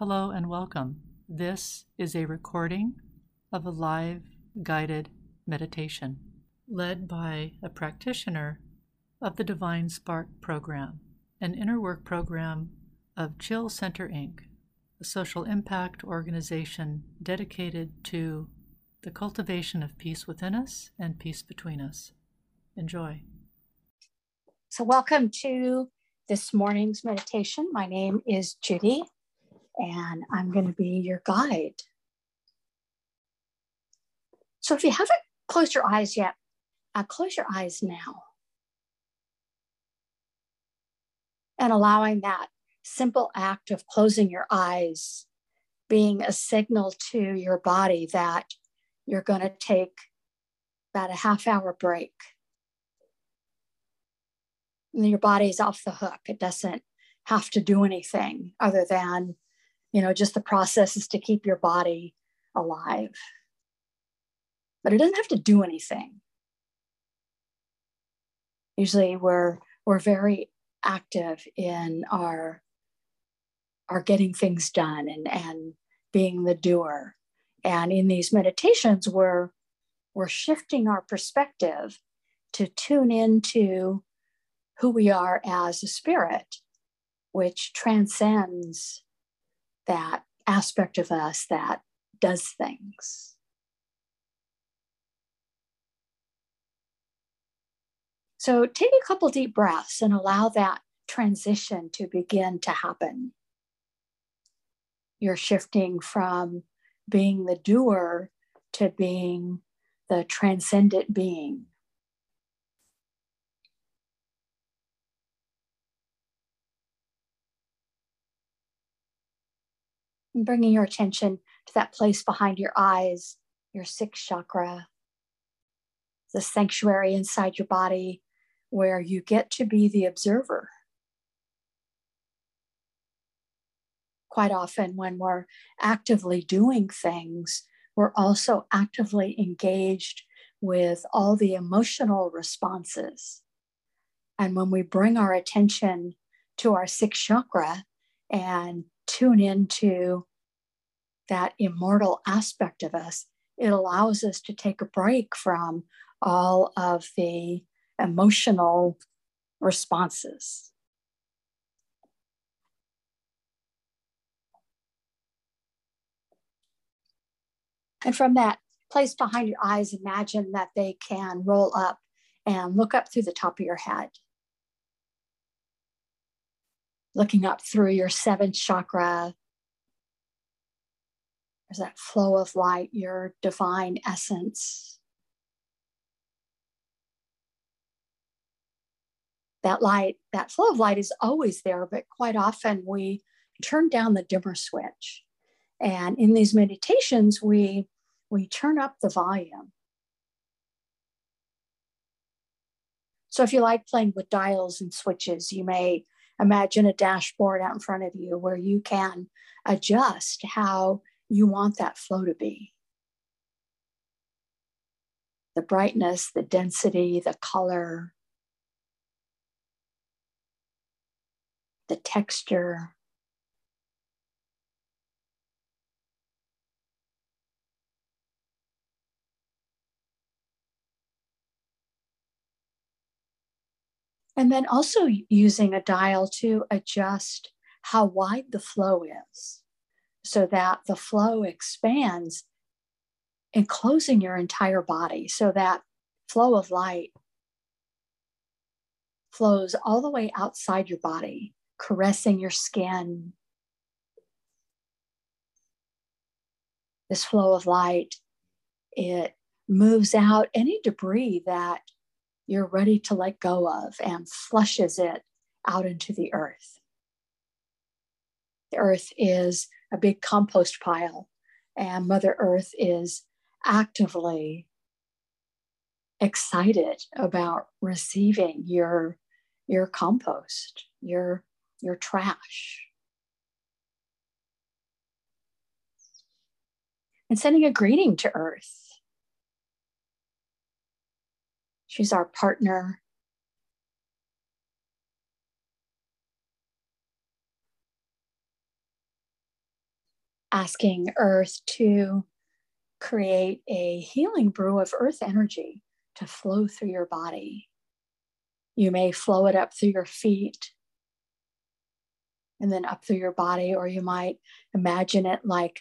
Hello and welcome. This is a recording of a live guided meditation led by a practitioner of the Divine Spark program, an inner work program of Chill Center Inc., a social impact organization dedicated to the cultivation of peace within us and peace between us. Enjoy. So, welcome to this morning's meditation. My name is Judy and I'm going to be your guide. So if you haven't closed your eyes yet, uh, close your eyes now. And allowing that simple act of closing your eyes being a signal to your body that you're going to take about a half hour break. And your body's off the hook. It doesn't have to do anything other than you know, just the processes to keep your body alive. But it doesn't have to do anything. Usually we're we're very active in our our getting things done and, and being the doer. And in these meditations, we're we're shifting our perspective to tune into who we are as a spirit, which transcends that aspect of us that does things. So take a couple deep breaths and allow that transition to begin to happen. You're shifting from being the doer to being the transcendent being. And bringing your attention to that place behind your eyes, your sixth chakra, the sanctuary inside your body where you get to be the observer. Quite often, when we're actively doing things, we're also actively engaged with all the emotional responses. And when we bring our attention to our sixth chakra and tune into that immortal aspect of us, it allows us to take a break from all of the emotional responses. And from that place behind your eyes, imagine that they can roll up and look up through the top of your head looking up through your seventh chakra. There's that flow of light, your divine essence. That light, that flow of light is always there, but quite often we turn down the dimmer switch. And in these meditations, we, we turn up the volume. So if you like playing with dials and switches, you may imagine a dashboard out in front of you where you can adjust how you want that flow to be. The brightness, the density, the color, the texture. And then also using a dial to adjust how wide the flow is so that the flow expands, enclosing your entire body so that flow of light flows all the way outside your body, caressing your skin. This flow of light, it moves out any debris that you're ready to let go of and flushes it out into the earth. The earth is a big compost pile, and Mother Earth is actively excited about receiving your your compost, your your trash. And sending a greeting to Earth She's our partner. asking Earth to create a healing brew of Earth energy to flow through your body. You may flow it up through your feet and then up through your body, or you might imagine it like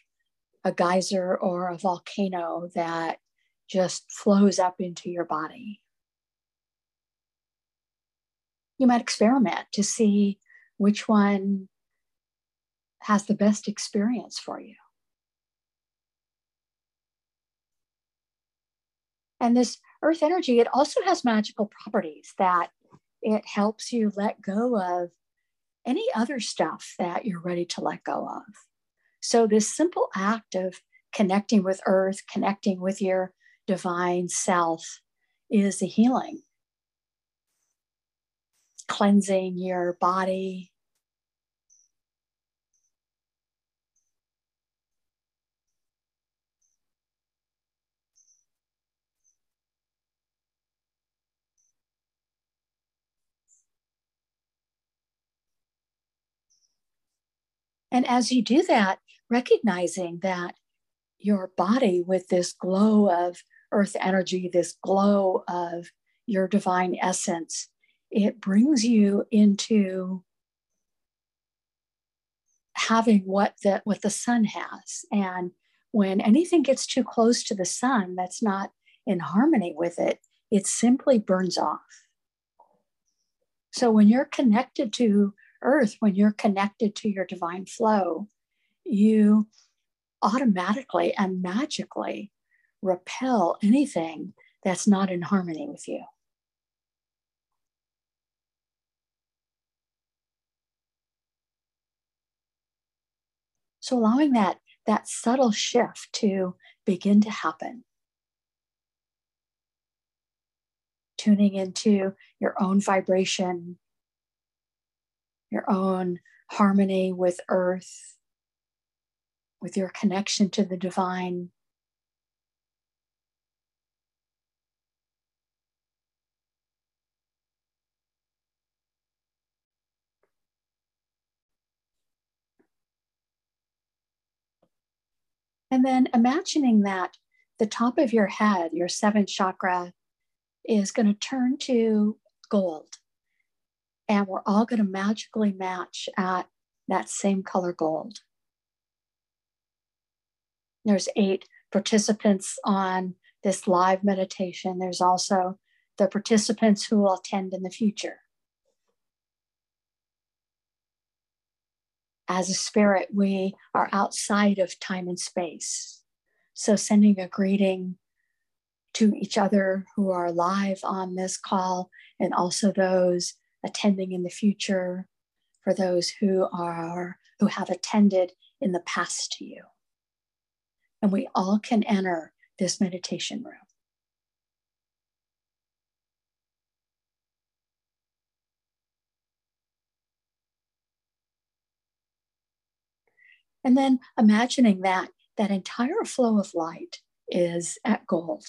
a geyser or a volcano that just flows up into your body. You might experiment to see which one has the best experience for you. And this earth energy, it also has magical properties that it helps you let go of any other stuff that you're ready to let go of. So, this simple act of connecting with earth, connecting with your divine self is a healing, cleansing your body, And as you do that, recognizing that your body with this glow of earth energy, this glow of your divine essence, it brings you into having what the what the sun has. And when anything gets too close to the sun that's not in harmony with it, it simply burns off. So when you're connected to earth, when you're connected to your divine flow, you automatically and magically repel anything that's not in harmony with you. So allowing that that subtle shift to begin to happen. Tuning into your own vibration, your own harmony with earth, with your connection to the divine. And then imagining that the top of your head, your seventh chakra, is going to turn to gold and we're all going to magically match at that same color gold. There's eight participants on this live meditation. There's also the participants who will attend in the future. As a spirit, we are outside of time and space. So, sending a greeting to each other who are live on this call and also those attending in the future, for those who are who have attended in the past to you. And we all can enter this meditation room. And then imagining that that entire flow of light is at gold.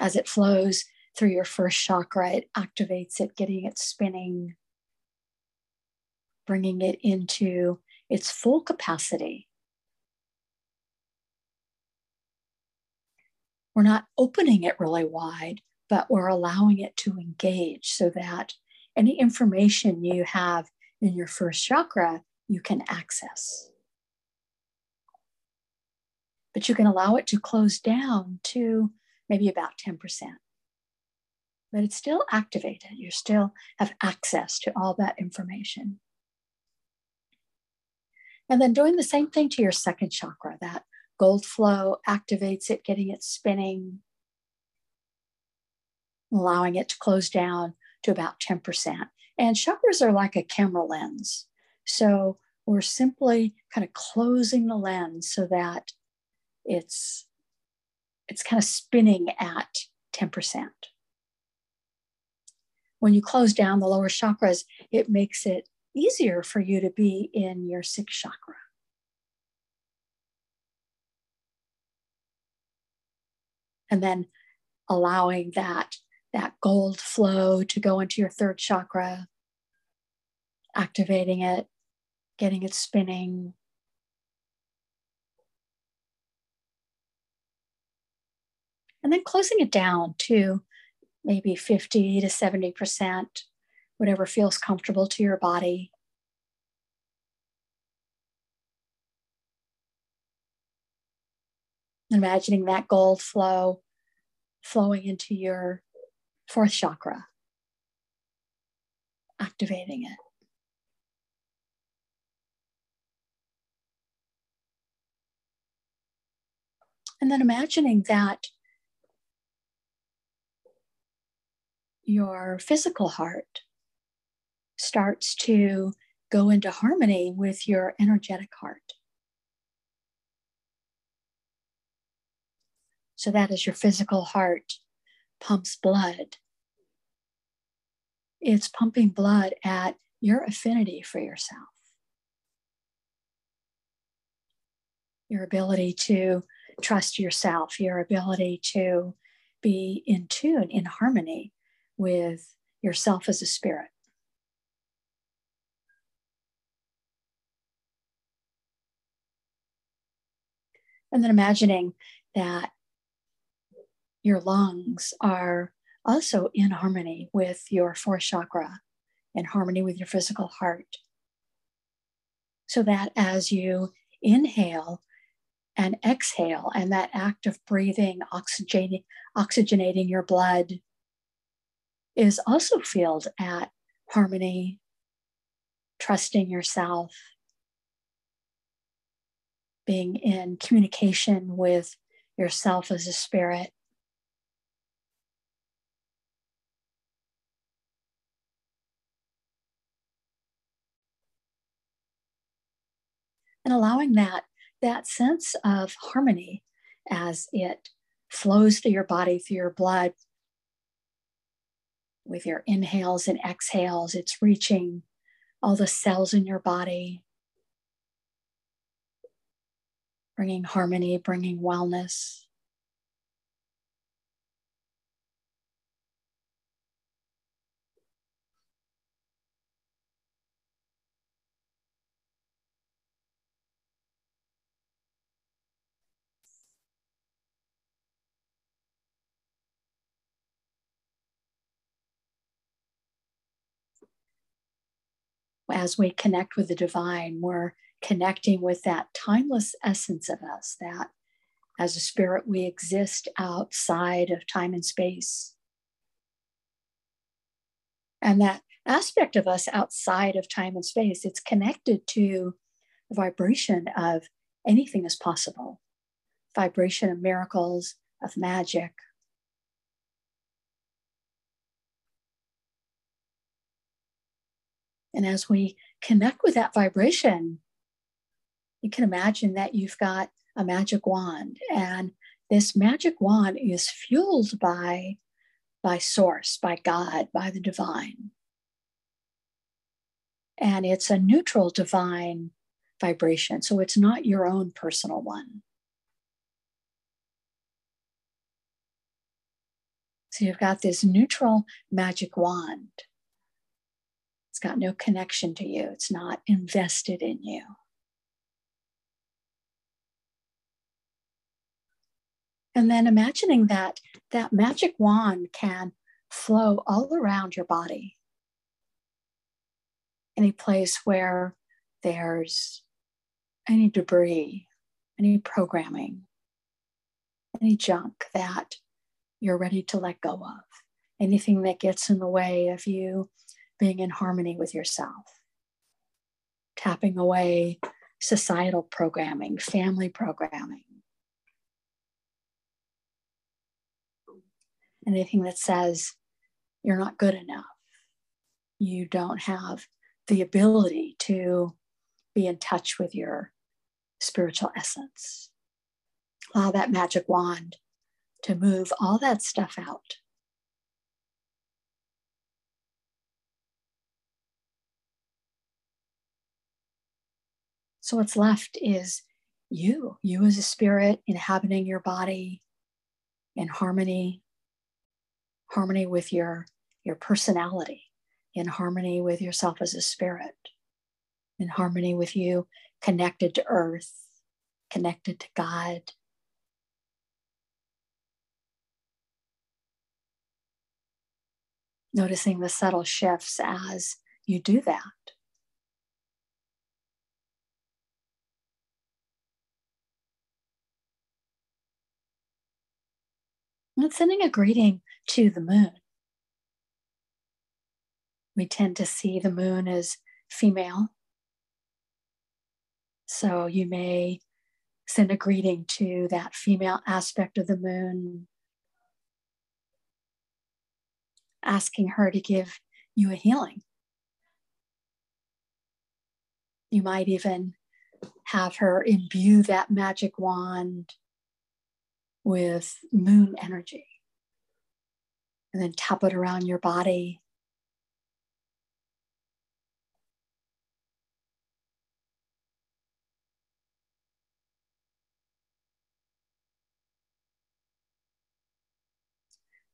as it flows through your first chakra, it activates it, getting it spinning, bringing it into its full capacity. We're not opening it really wide, but we're allowing it to engage so that any information you have in your first chakra, you can access. But you can allow it to close down to maybe about 10%. But it's still activated. You still have access to all that information. And then doing the same thing to your second chakra, that gold flow activates it, getting it spinning, allowing it to close down to about 10%. And chakras are like a camera lens. So we're simply kind of closing the lens so that it's it's kind of spinning at 10%. When you close down the lower chakras, it makes it easier for you to be in your sixth chakra. And then allowing that that gold flow to go into your third chakra, activating it, getting it spinning. And then closing it down to maybe 50 to 70%, whatever feels comfortable to your body. Imagining that gold flow flowing into your fourth chakra, activating it. And then imagining that your physical heart starts to go into harmony with your energetic heart. So that is your physical heart pumps blood, it's pumping blood at your affinity for yourself. Your ability to trust yourself, your ability to be in tune, in harmony with yourself as a spirit. And then imagining that your lungs are also in harmony with your fourth chakra, in harmony with your physical heart. So that as you inhale and exhale, and that act of breathing, oxygenating, oxygenating your blood, is also filled at harmony, trusting yourself, being in communication with yourself as a spirit. And allowing that, that sense of harmony as it flows through your body, through your blood, with your inhales and exhales. It's reaching all the cells in your body, bringing harmony, bringing wellness. As we connect with the divine, we're connecting with that timeless essence of us that as a spirit we exist outside of time and space. And that aspect of us outside of time and space, it's connected to the vibration of anything is possible, vibration of miracles, of magic, And as we connect with that vibration, you can imagine that you've got a magic wand, and this magic wand is fueled by, by Source, by God, by the divine. And it's a neutral divine vibration, so it's not your own personal one. So you've got this neutral magic wand. It's got no connection to you, it's not invested in you. And then imagining that that magic wand can flow all around your body. Any place where there's any debris, any programming, any junk that you're ready to let go of, anything that gets in the way of you being in harmony with yourself, tapping away societal programming, family programming, anything that says you're not good enough, you don't have the ability to be in touch with your spiritual essence. Allow that magic wand to move all that stuff out So what's left is you, you as a spirit inhabiting your body in harmony, harmony with your, your personality, in harmony with yourself as a spirit, in harmony with you connected to earth, connected to God. Noticing the subtle shifts as you do that. And sending a greeting to the moon. We tend to see the moon as female. So you may send a greeting to that female aspect of the moon, asking her to give you a healing. You might even have her imbue that magic wand with moon energy. And then tap it around your body.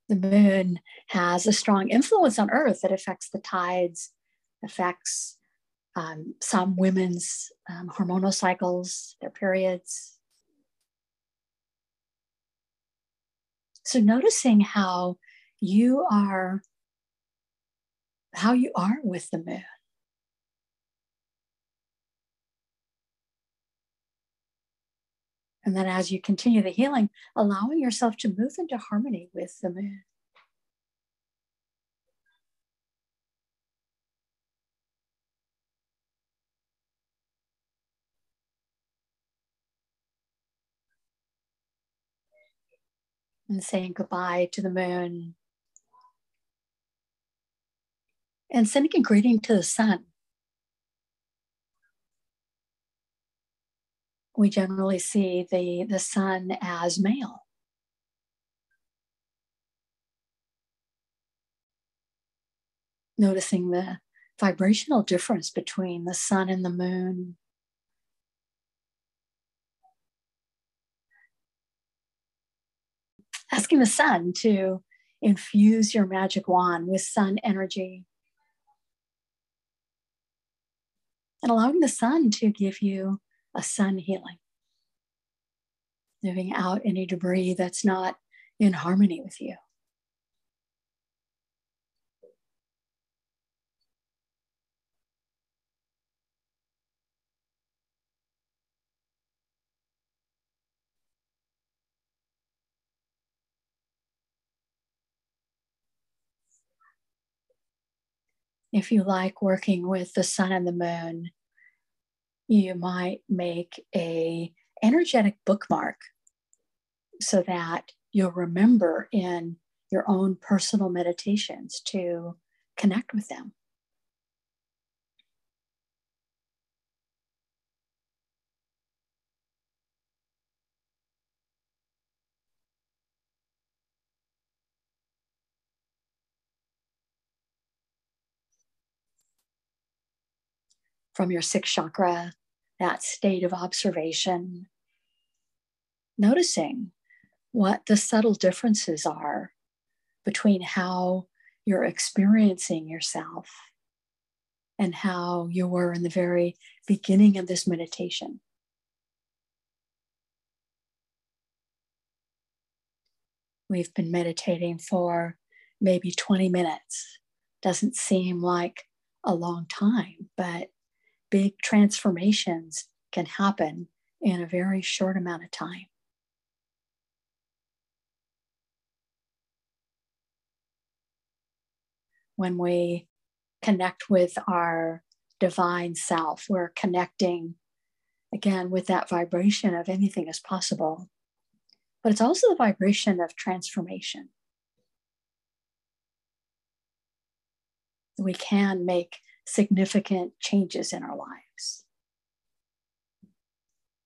The moon has a strong influence on Earth. It affects the tides, affects um, some women's um, hormonal cycles, their periods, So noticing how you are, how you are with the moon. And then as you continue the healing, allowing yourself to move into harmony with the moon. And saying goodbye to the moon. And sending a greeting to the sun. We generally see the, the sun as male. Noticing the vibrational difference between the sun and the moon, asking the sun to infuse your magic wand with sun energy. And allowing the sun to give you a sun healing, moving out any debris that's not in harmony with you. If you like working with the sun and the moon, you might make a energetic bookmark so that you'll remember in your own personal meditations to connect with them. From your sixth chakra, that state of observation, noticing what the subtle differences are between how you're experiencing yourself and how you were in the very beginning of this meditation. We've been meditating for maybe 20 minutes. Doesn't seem like a long time, but big transformations can happen in a very short amount of time. When we connect with our divine self, we're connecting again with that vibration of anything is possible. But it's also the vibration of transformation. We can make significant changes in our lives.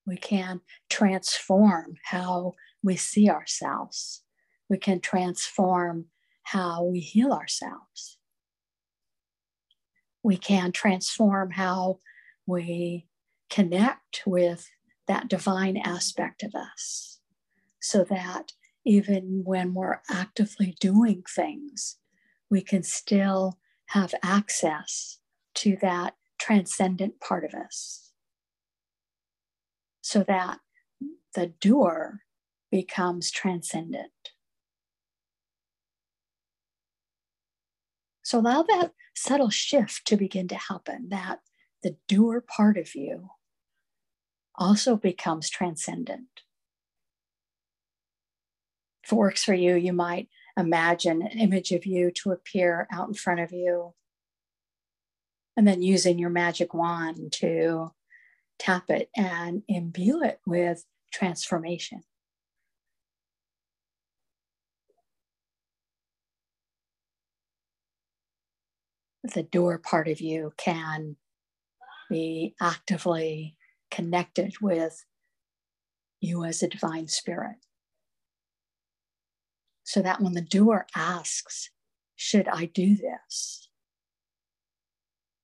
We can transform how we see ourselves. We can transform how we heal ourselves. We can transform how we connect with that divine aspect of us so that even when we're actively doing things, we can still have access to that transcendent part of us so that the doer becomes transcendent. So allow that subtle shift to begin to happen, that the doer part of you also becomes transcendent. If it works for you, you might imagine an image of you to appear out in front of you. And then using your magic wand to tap it and imbue it with transformation. The doer part of you can be actively connected with you as a divine spirit. So that when the doer asks, Should I do this?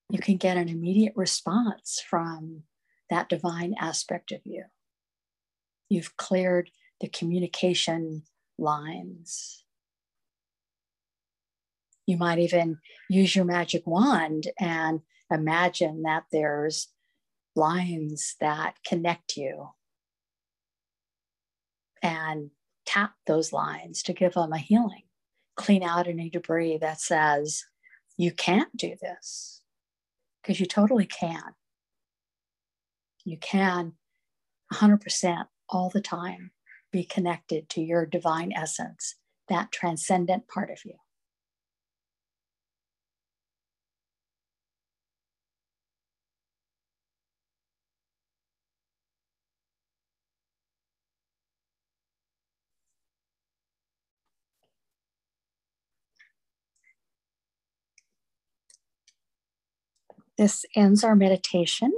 You can get an immediate response from that divine aspect of you. You've cleared the communication lines. You might even use your magic wand and imagine that there's lines that connect you and tap those lines to give them a healing. Clean out any debris that says, you can't do this, because you totally can. You can 100% all the time be connected to your divine essence, that transcendent part of you. This ends our meditation.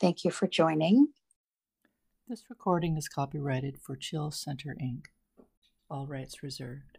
Thank you for joining. This recording is copyrighted for Chill Center Inc., all rights reserved.